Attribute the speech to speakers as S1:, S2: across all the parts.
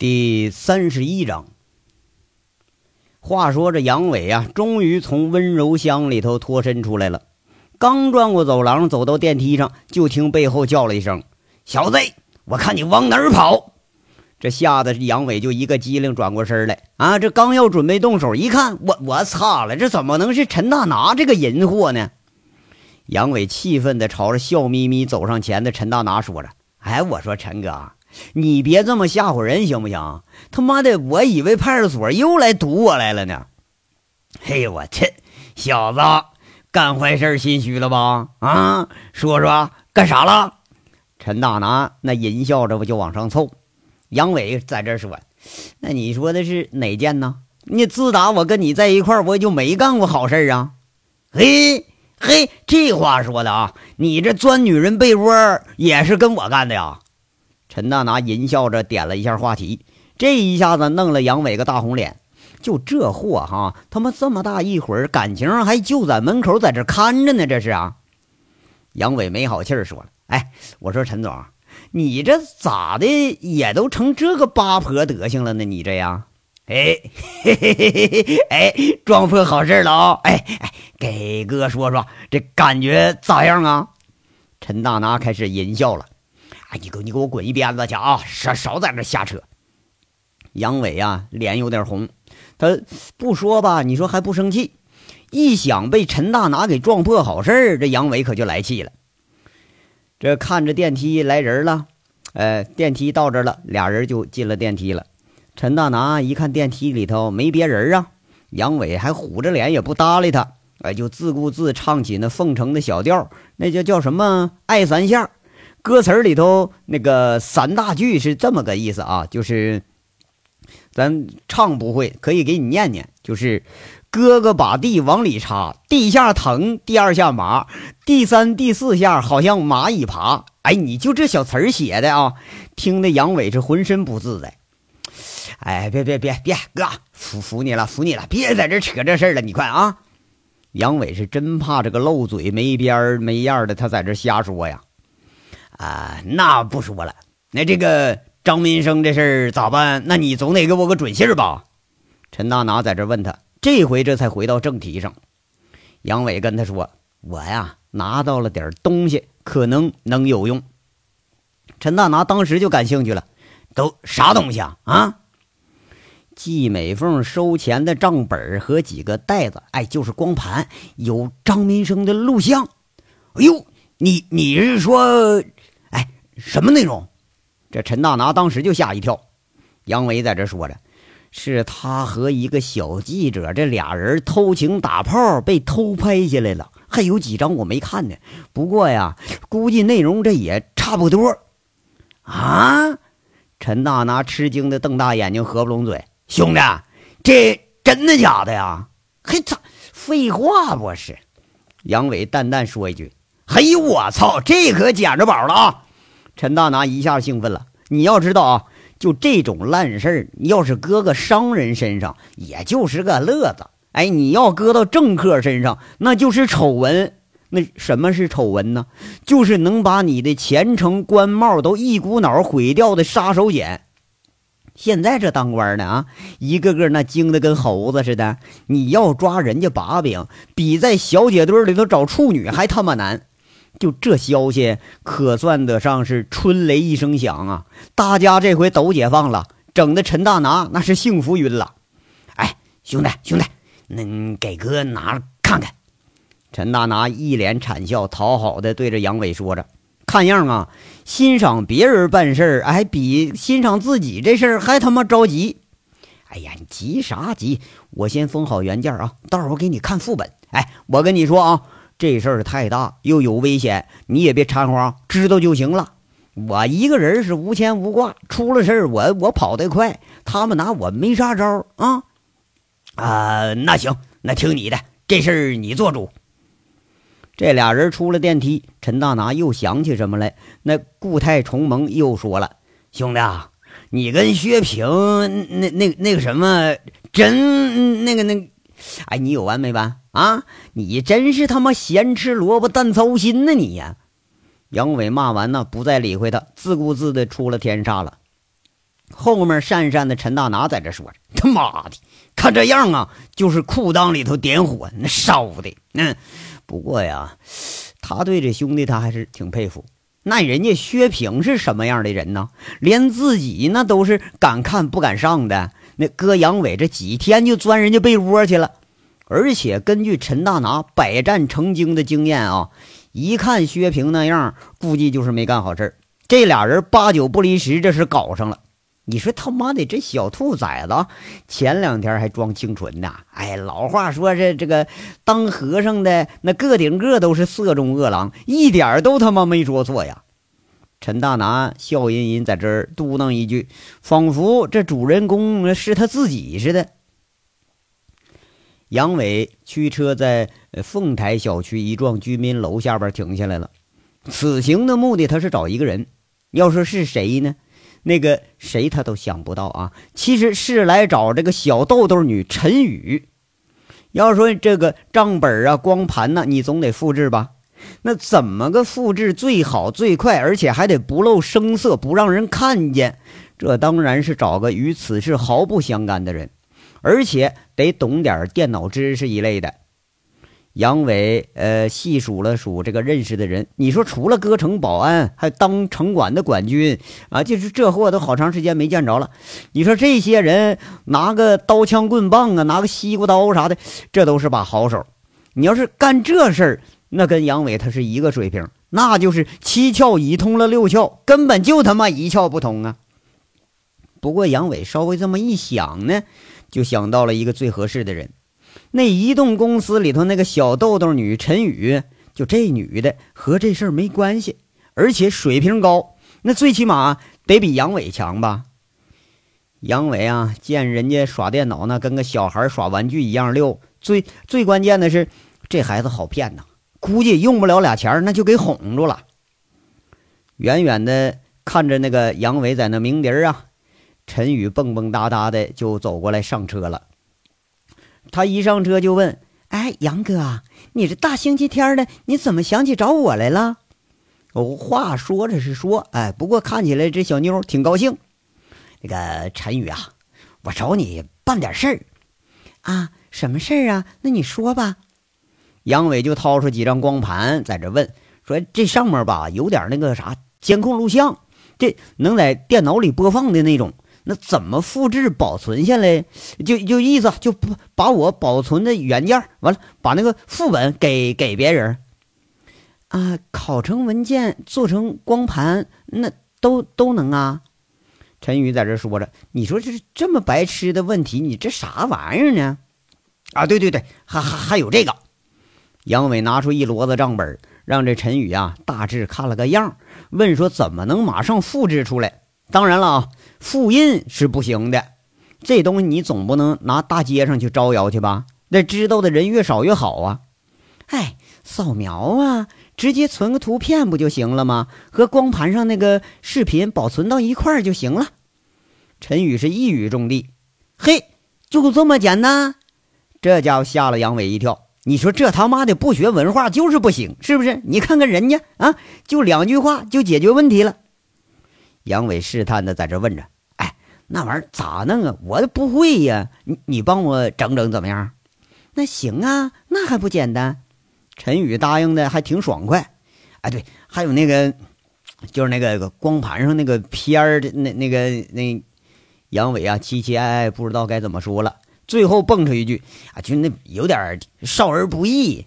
S1: 第三十一章。话说这杨伟啊，终于从温柔乡里头脱身出来了。刚转过走廊，走到电梯上，就听背后叫了一声：“小子，我看你往哪儿跑！”这吓得杨伟就一个机灵，转过身来啊！这刚要准备动手，一看我我擦了，这怎么能是陈大拿这个淫货呢？杨伟气愤地朝着笑眯眯走上前的陈大拿说着：“哎，我说陈哥。”你别这么吓唬人行不行？他妈的，我以为派出所又来堵我来了呢。嘿，我去，小子，干坏事心虚了吧？啊，说说干啥了？陈大拿那淫笑着不就往上凑。杨伟在这说：“那你说的是哪件呢？你自打我跟你在一块我就没干过好事啊。嘿，嘿，这话说的啊，你这钻女人被窝也是跟我干的呀？陈大拿淫笑着点了一下话题，这一下子弄了杨伟个大红脸。就这货哈，他妈这么大一会儿，感情还就在门口在这看着呢，这是啊？杨伟没好气儿说了：“哎，我说陈总，你这咋的也都成这个八婆德行了呢？你这样，哎，嘿嘿嘿嘿嘿，哎，撞破好事了啊！哎哎，给哥说说这感觉咋样啊？”陈大拿开始淫笑了。哎，你给你给我滚一边子去啊！少少在这瞎扯。杨伟啊，脸有点红，他不说吧，你说还不生气；一想被陈大拿给撞破好事这杨伟可就来气了。这看着电梯来人了，呃，电梯到这了，俩人就进了电梯了。陈大拿一看电梯里头没别人啊，杨伟还虎着脸也不搭理他，哎，就自顾自唱起那凤城的小调，那叫叫什么《爱三下》。歌词里头那个三大句是这么个意思啊，就是咱唱不会，可以给你念念。就是哥哥把地往里插，地下疼，第二下麻，第三、第四下好像蚂蚁爬。哎，你就这小词儿写的啊，听得杨伟是浑身不自在。哎，别别别别，哥服服你了，服你了，别在这扯这事儿了，你快啊！杨伟是真怕这个漏嘴没边没样的，他在这瞎说呀。啊，那不说了。那这个张民生这事儿咋办？那你总得给我个准信儿吧？陈大拿在这问他，这回这才回到正题上。杨伟跟他说：“我呀，拿到了点东西，可能能有用。”陈大拿当时就感兴趣了，都啥东西啊？啊？季美凤收钱的账本和几个袋子，哎，就是光盘，有张民生的录像。哎呦，你你是说？什么内容？这陈大拿当时就吓一跳。杨伟在这说着，是他和一个小记者这俩人偷情打炮被偷拍下来了，还有几张我没看呢。不过呀，估计内容这也差不多。啊！陈大拿吃惊的瞪大眼睛，合不拢嘴。兄弟，这真的假的呀？嘿，操！废话不是？杨伟淡淡说一句：“嘿，我操，这可捡着宝了啊！”陈大拿一下兴奋了。你要知道啊，就这种烂事儿，要是搁个商人身上，也就是个乐子。哎，你要搁到政客身上，那就是丑闻。那什么是丑闻呢？就是能把你的前程官帽都一股脑毁掉的杀手锏。现在这当官的啊，一个个那精的跟猴子似的。你要抓人家把柄，比在小姐堆里头找处女还他妈难。就这消息可算得上是春雷一声响啊！大家这回都解放了，整的陈大拿那是幸福晕了。哎，兄弟兄弟，那给哥拿看看。陈大拿一脸谄笑，讨好的对着杨伟说着：“看样啊，欣赏别人办事儿，哎比欣赏自己这事儿还他妈着急。哎呀，你急啥急？我先封好原件啊，到时候给你看副本。哎，我跟你说啊。”这事儿太大，又有危险，你也别掺和，知道就行了。我一个人是无牵无挂，出了事儿我我跑得快，他们拿我没啥招啊。啊，那行，那听你的，这事儿你做主。这俩人出了电梯，陈大拿又想起什么来，那固态重蒙又说了：“兄弟，啊，你跟薛平那那那个什么，真那个那，哎，你有完没完？”啊！你真是他妈咸吃萝卜淡操心呢！你呀，杨伟骂完呢，不再理会他，自顾自的出了天煞了。后面讪讪的陈大拿在这说着：“他妈的，看这样啊，就是裤裆里头点火，那烧的。嗯，不过呀，他对这兄弟他还是挺佩服。那人家薛平是什么样的人呢？连自己那都是敢看不敢上的。那哥杨伟这几天就钻人家被窝去了。而且根据陈大拿百战成精的经验啊，一看薛平那样，估计就是没干好事这俩人八九不离十，这是搞上了。你说他妈的这小兔崽子，前两天还装清纯呢。哎，老话说这这个当和尚的那个顶个都是色中恶狼，一点都他妈没说错呀。陈大拿笑吟吟在这儿嘟囔一句，仿佛这主人公是他自己似的。杨伟驱车在凤台小区一幢居民楼下边停下来了。此行的目的，他是找一个人。要说是谁呢？那个谁他都想不到啊！其实是来找这个小豆豆女陈宇。要说这个账本啊、光盘呢，你总得复制吧？那怎么个复制最好最快，而且还得不露声色，不让人看见？这当然是找个与此事毫不相干的人，而且得懂点电脑知识一类的。杨伟，呃，细数了数这个认识的人，你说除了歌城保安，还当城管的管军啊，就是这货都好长时间没见着了。你说这些人拿个刀枪棍棒啊，拿个西瓜刀啥的，这都是把好手。你要是干这事儿，那跟杨伟他是一个水平，那就是七窍已通了六窍，根本就他妈一窍不通啊。不过杨伟稍微这么一想呢，就想到了一个最合适的人。那移动公司里头那个小豆豆女陈宇，就这女的和这事儿没关系，而且水平高，那最起码得比杨伟强吧？杨伟啊，见人家耍电脑那跟个小孩耍玩具一样溜，最最关键的是这孩子好骗呐，估计用不了俩钱那就给哄住了。远远的看着那个杨伟在那鸣笛啊，陈宇蹦蹦哒哒的就走过来上车了。他一上车就问：“哎，杨哥，你这大星期天的，你怎么想起找我来了？”哦，话说着是说，哎，不过看起来这小妞挺高兴。那个陈宇啊，我找你办点事儿啊，什么事儿啊？那你说吧。杨伟就掏出几张光盘，在这问说：“这上面吧，有点那个啥监控录像，这能在电脑里播放的那种。”那怎么复制保存下来？就就意思就不把我保存的原件完了，把那个副本给给别人啊，拷成文件，做成光盘，那都都能啊。陈宇在这说着，你说这是这么白痴的问题，你这啥玩意儿呢？啊，对对对，还还还有这个。杨伟拿出一摞子账本，让这陈宇啊大致看了个样，问说怎么能马上复制出来？当然了啊。复印是不行的，这东西你总不能拿大街上去招摇去吧？那知道的人越少越好啊！哎，扫描啊，直接存个图片不就行了吗？和光盘上那个视频保存到一块儿就行了。陈宇是一语中的，嘿，就这么简单？这家伙吓了杨伟一跳。你说这他妈的不学文化就是不行，是不是？你看看人家啊，就两句话就解决问题了。杨伟试探的在这问着：“哎，那玩意儿咋弄啊？我不会呀，你你帮我整整怎么样？那行啊，那还不简单？”陈宇答应的还挺爽快。哎，对，还有那个，就是那个光盘上那个片儿的那那个那，杨伟啊，期期爱爱不知道该怎么说了，最后蹦出一句：“啊，就那有点少儿不宜。”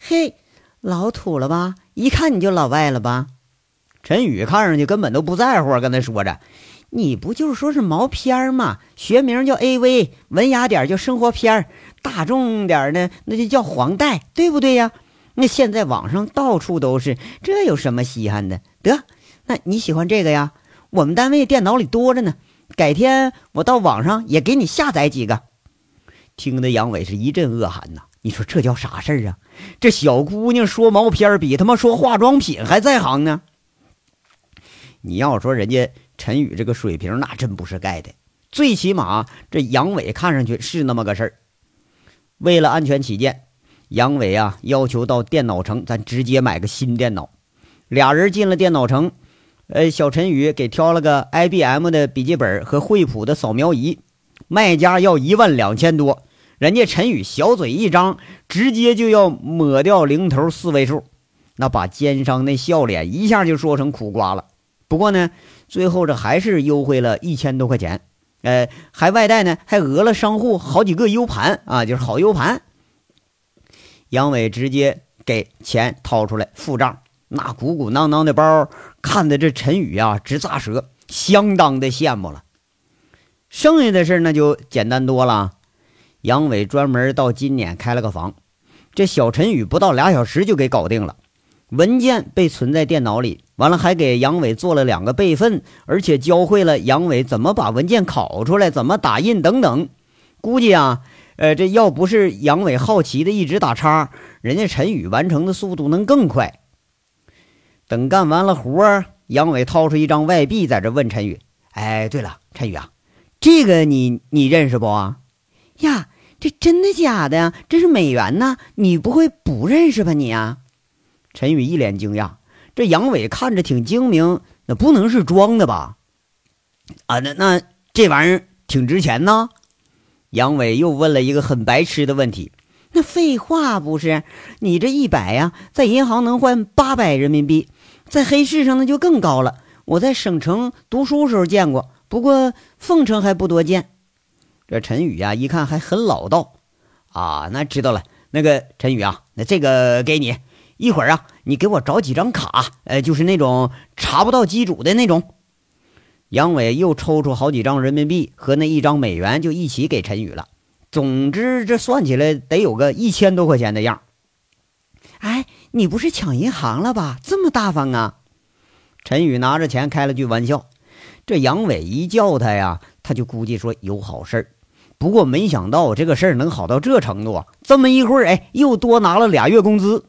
S1: 嘿，老土了吧？一看你就老外了吧？陈宇看上去根本都不在乎，跟他说着：“你不就是说是毛片儿吗？学名叫 AV，文雅点叫生活片儿，大众点呢那就叫黄带，对不对呀？那现在网上到处都是，这有什么稀罕的？得，那你喜欢这个呀？我们单位电脑里多着呢，改天我到网上也给你下载几个。”听得杨伟是一阵恶寒呐！你说这叫啥事儿啊？这小姑娘说毛片比他妈说化妆品还在行呢！你要说人家陈宇这个水平，那真不是盖的。最起码这杨伟看上去是那么个事儿。为了安全起见，杨伟啊要求到电脑城，咱直接买个新电脑。俩人进了电脑城，呃，小陈宇给挑了个 IBM 的笔记本和惠普的扫描仪，卖家要一万两千多，人家陈宇小嘴一张，直接就要抹掉零头四位数，那把奸商那笑脸一下就说成苦瓜了。不过呢，最后这还是优惠了一千多块钱，呃，还外带呢，还讹了商户好几个 U 盘啊，就是好 U 盘。杨伟直接给钱掏出来付账，那鼓鼓囊囊的包，看的这陈宇啊直咂舌，相当的羡慕了。剩下的事那就简单多了。杨伟专门到金撵开了个房，这小陈宇不到俩小时就给搞定了，文件被存在电脑里，完了还给杨伟做了两个备份，而且教会了杨伟怎么把文件拷出来，怎么打印等等。估计啊。呃，这要不是杨伟好奇的一直打叉，人家陈宇完成的速度能更快。等干完了活儿杨伟掏出一张外币，在这问陈宇：“哎，对了，陈宇啊，这个你你认识不啊？
S2: 呀，这真的假的呀？这是美元呢，你不会不认识吧你啊？”
S1: 陈宇一脸惊讶，这杨伟看着挺精明，那不能是装的吧？啊，那那这玩意儿挺值钱呢。杨伟又问了一个很白痴的问题：“
S2: 那废话不是？你这一百呀，在银行能换八百人民币，在黑市上那就更高了。我在省城读书时候见过，不过凤城还不多见。”
S1: 这陈宇呀，一看还很老道啊，那知道了。那个陈宇啊，那这个给你，一会儿啊，你给我找几张卡，呃，就是那种查不到机主的那种。杨伟又抽出好几张人民币和那一张美元，就一起给陈宇了。总之，这算起来得有个一千多块钱的样。
S2: 哎，你不是抢银行了吧？这么大方啊！
S1: 陈宇拿着钱开了句玩笑。这杨伟一叫他呀，他就估计说有好事儿。不过没想到这个事儿能好到这程度啊！这么一会儿，哎，又多拿了俩月工资。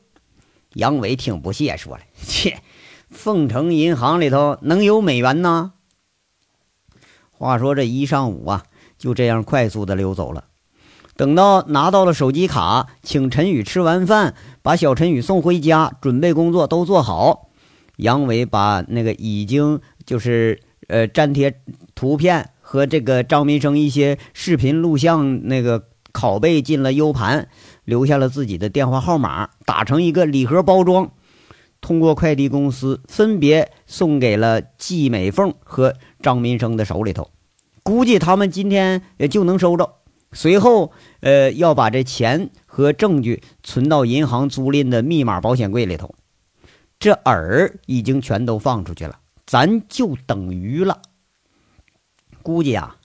S1: 杨伟挺不屑说了：“切，凤城银行里头能有美元呢？”话说这一上午啊，就这样快速的溜走了。等到拿到了手机卡，请陈宇吃完饭，把小陈宇送回家，准备工作都做好。杨伟把那个已经就是呃粘贴图片和这个张民生一些视频录像那个拷贝进了 U 盘，留下了自己的电话号码，打成一个礼盒包装，通过快递公司分别送给了季美凤和张民生的手里头。估计他们今天也就能收着。随后，呃，要把这钱和证据存到银行租赁的密码保险柜里头。这饵已经全都放出去了，咱就等于了。估计啊，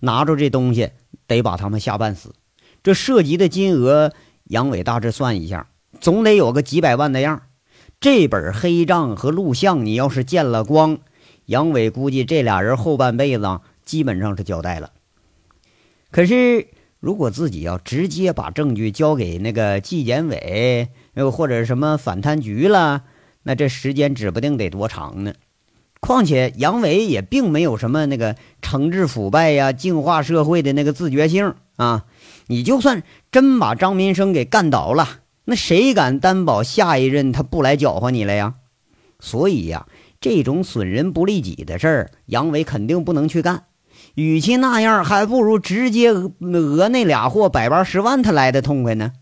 S1: 拿着这东西得把他们吓半死。这涉及的金额，杨伟大致算一下，总得有个几百万的样。这本黑账和录像，你要是见了光，杨伟估计这俩人后半辈子。基本上是交代了，可是如果自己要直接把证据交给那个纪检委，又或者什么反贪局了，那这时间指不定得多长呢。况且杨伟也并没有什么那个惩治腐败呀、净化社会的那个自觉性啊。你就算真把张民生给干倒了，那谁敢担保下一任他不来搅和你了呀？所以呀，这种损人不利己的事儿，杨伟肯定不能去干。与其那样，还不如直接讹那俩货百八十万，他来的痛快呢。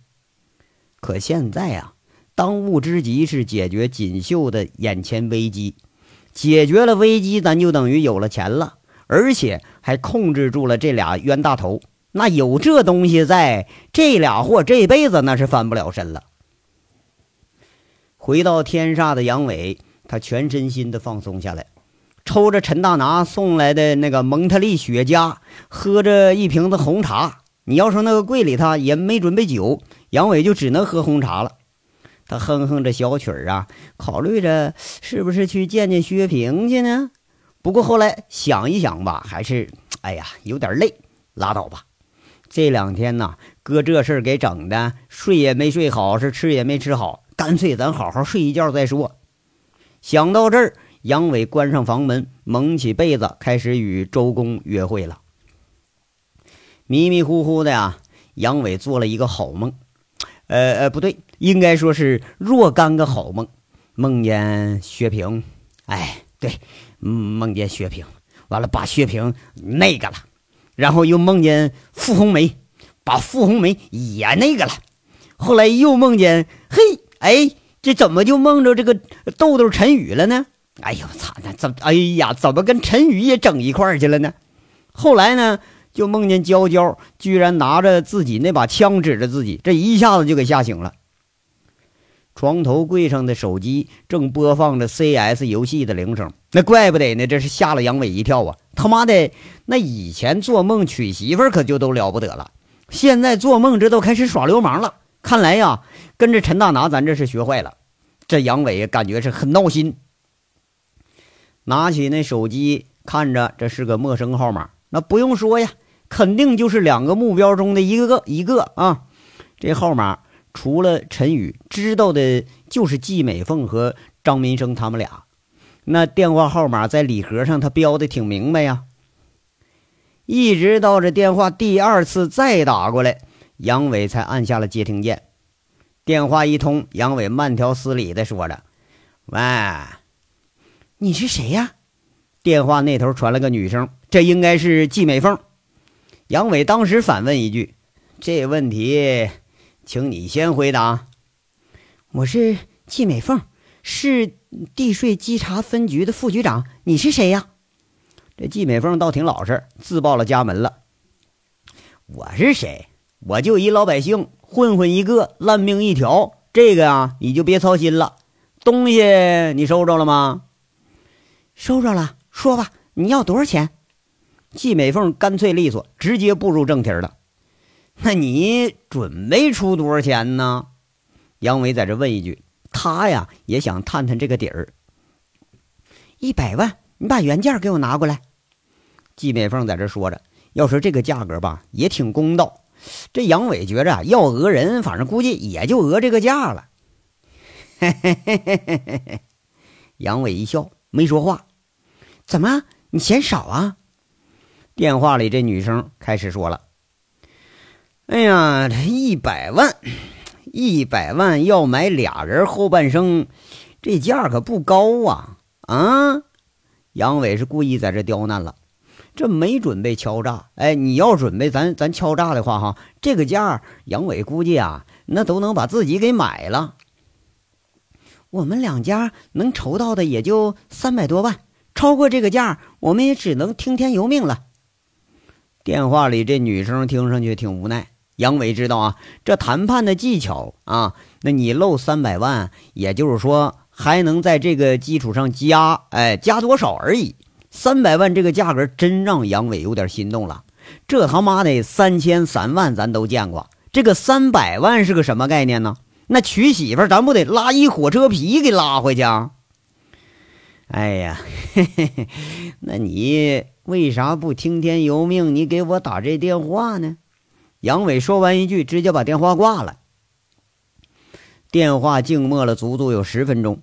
S1: 可现在啊，当务之急是解决锦绣的眼前危机。解决了危机，咱就等于有了钱了，而且还控制住了这俩冤大头。那有这东西在，这俩货这辈子那是翻不了身了。回到天煞的杨伟，他全身心的放松下来。抽着陈大拿送来的那个蒙特利雪茄，喝着一瓶子红茶。你要说那个柜里头也没准备酒，杨伟就只能喝红茶了。他哼哼着小曲儿啊，考虑着是不是去见见薛平去呢？不过后来想一想吧，还是哎呀有点累，拉倒吧。这两天呐，哥这事儿给整的，睡也没睡好，是吃也没吃好，干脆咱好好睡一觉再说。想到这儿。杨伟关上房门，蒙起被子，开始与周公约会了。迷迷糊糊的呀，杨伟做了一个好梦，呃呃，不对，应该说是若干个好梦。梦见薛平，哎，对，梦见薛平，完了把薛平那个了，然后又梦见傅红梅，把傅红梅也那个了，后来又梦见，嘿，哎，这怎么就梦着这个豆豆陈宇了呢？哎呦，我操，那怎，哎呀，怎么跟陈宇也整一块儿去了呢？后来呢，就梦见娇娇居然拿着自己那把枪指着自己，这一下子就给吓醒了。床头柜上的手机正播放着 CS 游戏的铃声，那怪不得呢，这是吓了杨伟一跳啊！他妈的，那以前做梦娶媳妇可就都了不得了，现在做梦这都开始耍流氓了。看来呀，跟着陈大拿，咱这是学坏了。这杨伟感觉是很闹心，拿起那手机看着，这是个陌生号码，那不用说呀，肯定就是两个目标中的一个个一个啊，这号码。除了陈宇知道的，就是季美凤和张民生他们俩。那电话号码在礼盒上，他标的挺明白呀。一直到这电话第二次再打过来，杨伟才按下了接听键。电话一通，杨伟慢条斯理的说着：“喂，
S2: 你是谁呀？”
S1: 电话那头传了个女声，这应该是季美凤。杨伟当时反问一句：“这问题？”请你先回答。
S2: 我是季美凤，是地税稽查分局的副局长。你是谁呀？
S1: 这季美凤倒挺老实，自报了家门了。我是谁？我就一老百姓，混混一个，烂命一条。这个啊，你就别操心了。东西你收着了吗？
S2: 收着了。说吧，你要多少钱？
S1: 季美凤干脆利索，直接步入正题了。那你准备出多少钱呢？杨伟在这问一句，他呀也想探探这个底儿。
S2: 一百万，你把原价给我拿过来。
S1: 季美凤在这说着，要说这个价格吧，也挺公道。这杨伟觉着要讹人，反正估计也就讹这个价了。嘿嘿嘿嘿嘿嘿嘿。杨伟一笑，没说话。
S2: 怎么，你嫌少啊？
S1: 电话里这女生开始说了。哎呀，这一百万，一百万要买俩人后半生，这价可不高啊！啊，杨伟是故意在这刁难了，这没准备敲诈。哎，你要准备咱咱敲诈的话，哈，这个价，杨伟估计啊，那都能把自己给买了。
S2: 我们两家能筹到的也就三百多万，超过这个价，我们也只能听天由命了。
S1: 电话里这女生听上去挺无奈。杨伟知道啊，这谈判的技巧啊，那你漏三百万，也就是说还能在这个基础上加，哎，加多少而已。三百万这个价格真让杨伟有点心动了。这他妈的三千三万咱都见过，这个三百万是个什么概念呢？那娶媳妇咱不得拉一火车皮给拉回去？啊？哎呀，嘿嘿嘿，那你为啥不听天由命？你给我打这电话呢？杨伟说完一句，直接把电话挂了。电话静默了足足有十分钟，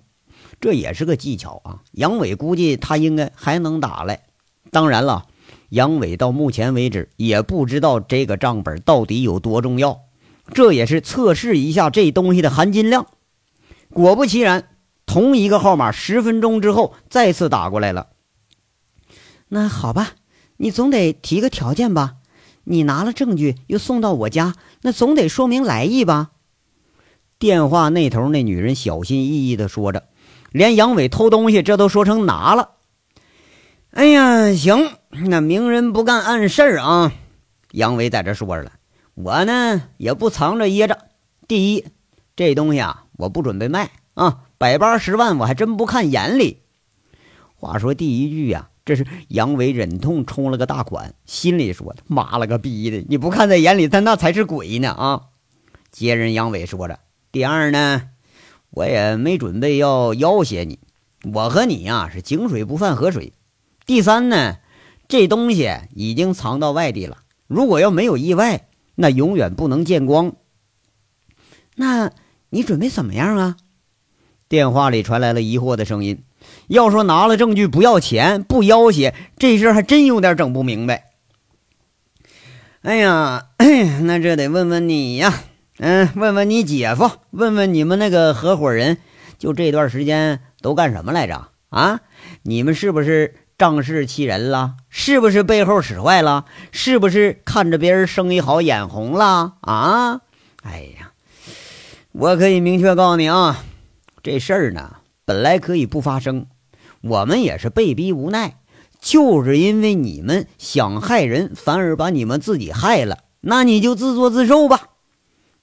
S1: 这也是个技巧啊。杨伟估计他应该还能打来。当然了，杨伟到目前为止也不知道这个账本到底有多重要，这也是测试一下这东西的含金量。果不其然，同一个号码十分钟之后再次打过来了。
S2: 那好吧，你总得提个条件吧。你拿了证据又送到我家，那总得说明来意吧？
S1: 电话那头那女人小心翼翼地说着，连杨伟偷东西这都说成拿了。哎呀，行，那明人不干暗事啊！杨伟在这说着了，我呢也不藏着掖着。第一，这东西啊，我不准备卖啊，百八十万我还真不看眼里。话说第一句呀。这是杨伟忍痛充了个大款，心里说的：“妈了个逼的！你不看在眼里，他那才是鬼呢啊！”接人杨伟说着：“第二呢，我也没准备要要挟你，我和你呀是井水不犯河水。第三呢，这东西已经藏到外地了，如果要没有意外，那永远不能见光。
S2: 那你准备怎么样啊？”
S1: 电话里传来了疑惑的声音。要说拿了证据不要钱不要挟，这事还真有点整不明白。哎呀，那这得问问你呀，嗯，问问你姐夫，问问你们那个合伙人，就这段时间都干什么来着？啊，你们是不是仗势欺人了？是不是背后使坏了？是不是看着别人生意好眼红了？啊！哎呀，我可以明确告诉你啊，这事儿呢，本来可以不发生，我们也是被逼无奈。就是因为你们想害人，反而把你们自己害了，那你就自作自受吧。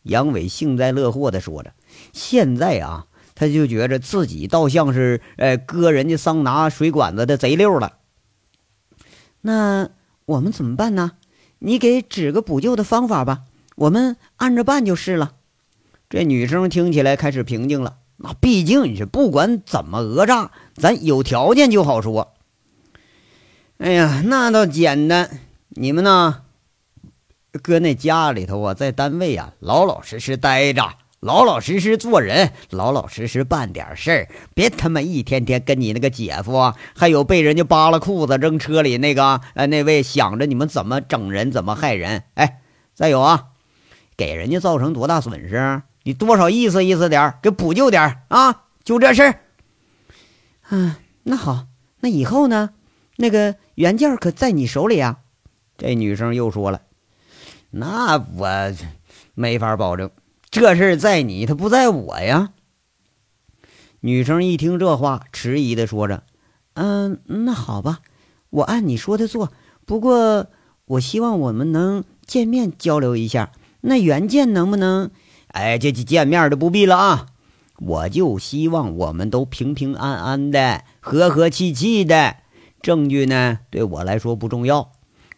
S1: 杨伟幸灾乐祸地说着：“现在啊，他就觉着自己倒像是呃割人家桑拿水管子的贼溜了。
S2: 那我们怎么办呢？你给指个补救的方法吧，我们按着办就是了。”
S1: 这女生听起来开始平静了。那毕竟你是不管怎么讹诈，咱有条件就好说。哎呀，那倒简单。你们呢，搁那家里头啊，在单位啊，老老实实待着，老老实实做人，老老实实办点事儿，别他妈一天天跟你那个姐夫，还有被人家扒了裤子扔车里那个呃那位想着你们怎么整人，怎么害人。哎，再有啊，给人家造成多大损失，你多少意思意思点给补救点啊，就这事儿。
S2: 嗯，那好，那以后呢？那个原件可在你手里啊！
S1: 这女生又说了：“那我没法保证，这事在你，他不在我呀。”女生一听这话，迟疑的说着：“
S2: 嗯，那好吧，我按你说的做。不过，我希望我们能见面交流一下。那原件能不能……
S1: 哎，这这见面就不必了啊！我就希望我们都平平安安的，和和气气的。”证据呢，对我来说不重要。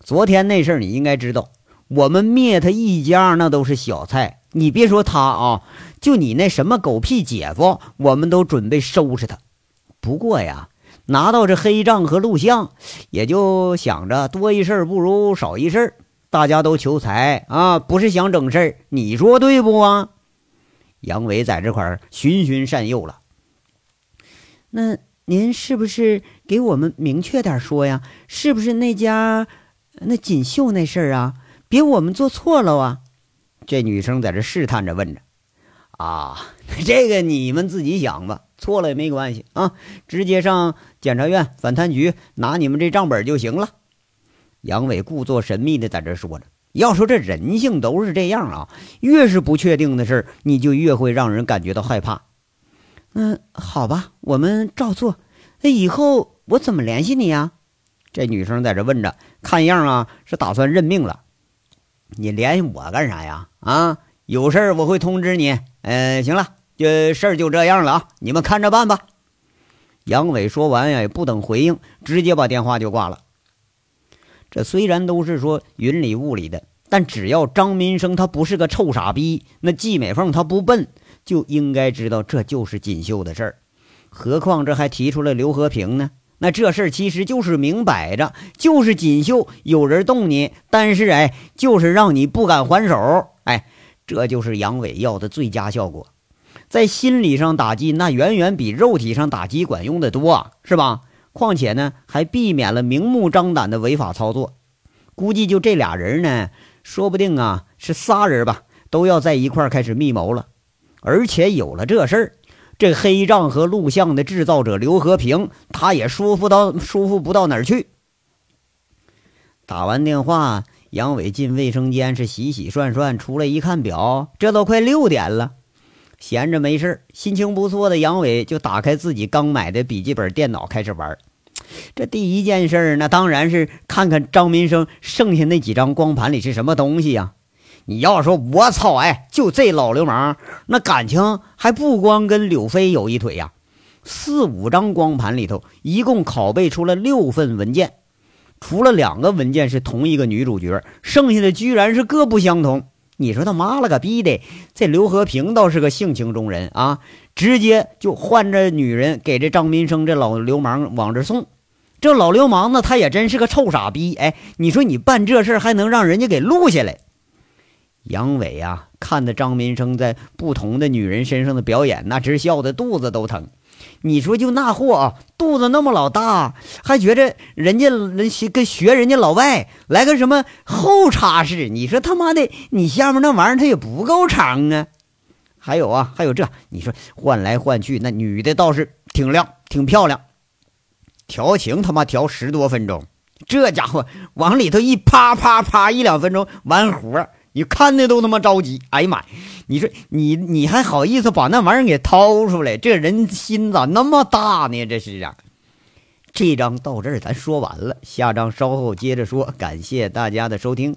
S1: 昨天那事儿你应该知道，我们灭他一家那都是小菜。你别说他啊，就你那什么狗屁姐夫，我们都准备收拾他。不过呀，拿到这黑账和录像，也就想着多一事不如少一事大家都求财啊，不是想整事儿。你说对不啊？杨伟在这块儿循循善诱了。
S2: 那。您是不是给我们明确点说呀？是不是那家那锦绣那事儿啊？别我们做错了啊！
S1: 这女生在这试探着问着。啊，这个你们自己想吧，错了也没关系啊，直接上检察院反贪局拿你们这账本就行了。杨伟故作神秘的在这说着。要说这人性都是这样啊，越是不确定的事，你就越会让人感觉到害怕。
S2: 嗯，好吧，我们照做。那以后我怎么联系你呀？
S1: 这女生在这问着，看样啊是打算认命了。你联系我干啥呀？啊，有事儿我会通知你。嗯，行了，这事儿就这样了啊，你们看着办吧。杨伟说完呀，也不等回应，直接把电话就挂了。这虽然都是说云里雾里的，但只要张民生他不是个臭傻逼，那季美凤她不笨。就应该知道这就是锦绣的事儿，何况这还提出了刘和平呢？那这事儿其实就是明摆着，就是锦绣有人动你，但是哎，就是让你不敢还手。哎，这就是杨伟要的最佳效果，在心理上打击那远远比肉体上打击管用的多，是吧？况且呢，还避免了明目张胆的违法操作。估计就这俩人呢，说不定啊是仨人吧，都要在一块开始密谋了。而且有了这事儿，这黑账和录像的制造者刘和平，他也舒服到舒服不到哪儿去。打完电话，杨伟进卫生间是洗洗涮涮，出来一看表，这都快六点了。闲着没事心情不错的杨伟就打开自己刚买的笔记本电脑开始玩。这第一件事那当然是看看张民生剩下那几张光盘里是什么东西呀。你要说，我操！哎，就这老流氓，那感情还不光跟柳飞有一腿呀。四五张光盘里头，一共拷贝出了六份文件，除了两个文件是同一个女主角，剩下的居然是各不相同。你说他妈了个逼的！这刘和平倒是个性情中人啊，直接就换着女人给这张民生这老流氓往这送。这老流氓呢，他也真是个臭傻逼。哎，你说你办这事还能让人家给录下来？杨伟呀，看着张民生在不同的女人身上的表演，那直笑的肚子都疼。你说就那货啊，肚子那么老大，还觉着人家人学跟学人家老外来个什么后插式？你说他妈的，你下面那玩意儿它也不够长啊！还有啊，还有这，你说换来换去，那女的倒是挺亮，挺漂亮。调情他妈调十多分钟，这家伙往里头一啪啪啪一两分钟完活，你看的都他妈着急。哎呀妈呀，你说你你还好意思把那玩意儿给掏出来？这人心咋那么大呢？这是啊。这章到这儿咱说完了，下章稍后接着说。感谢大家的收听。